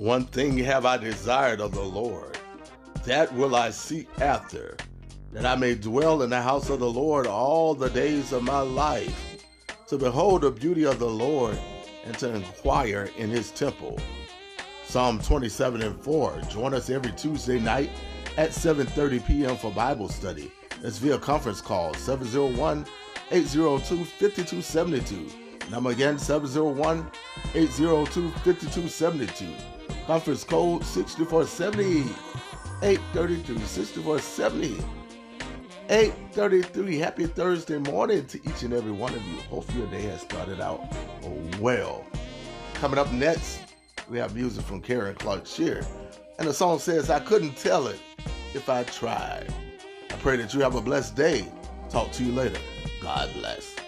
One thing have I desired of the Lord, that will I seek after, that I may dwell in the house of the Lord all the days of my life, to behold the beauty of the Lord and to inquire in his temple. Psalm 27 and 4. Join us every Tuesday night at 7:30 p.m. for Bible study. That's via conference call 701-802-5272. Number again 701-802-5272. Conference code 6470 833 6470 833. Happy Thursday morning to each and every one of you. Hope your day has started out well. Coming up next, we have music from Karen Clark Sheard. And the song says, I couldn't tell it if I tried. I pray that you have a blessed day. Talk to you later. God bless.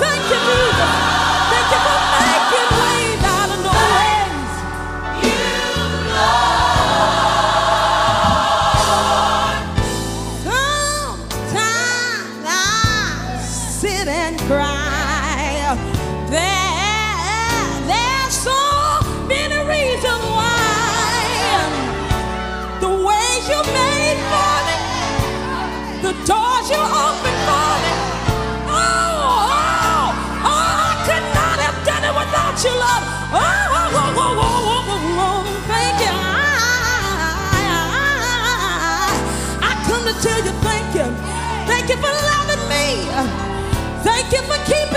Thank you, Thank you for making out of. Sometimes I sit and cry. There, there's so many reasons why. The way you made for me, the doors you opened.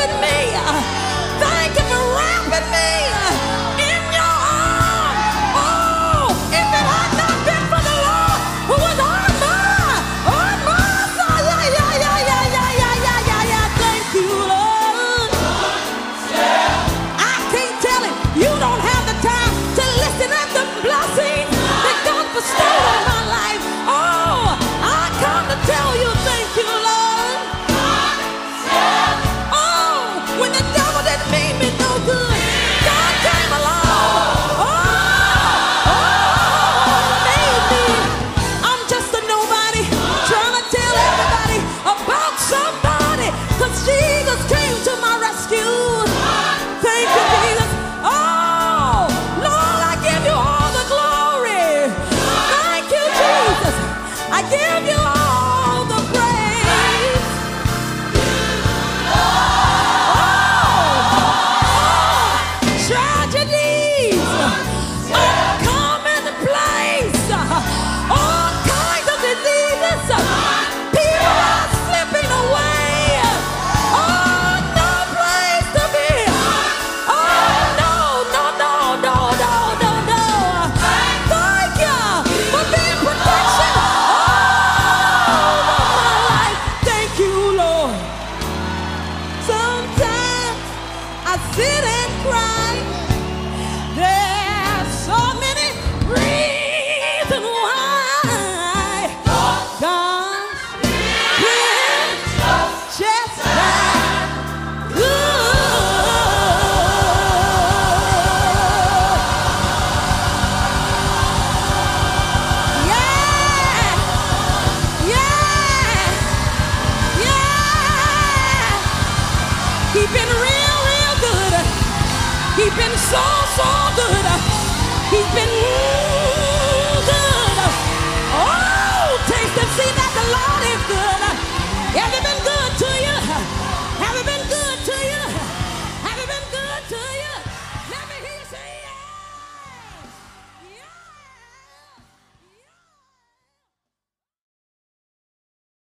with me. He's been real, real good. He's been so, so good. He's been.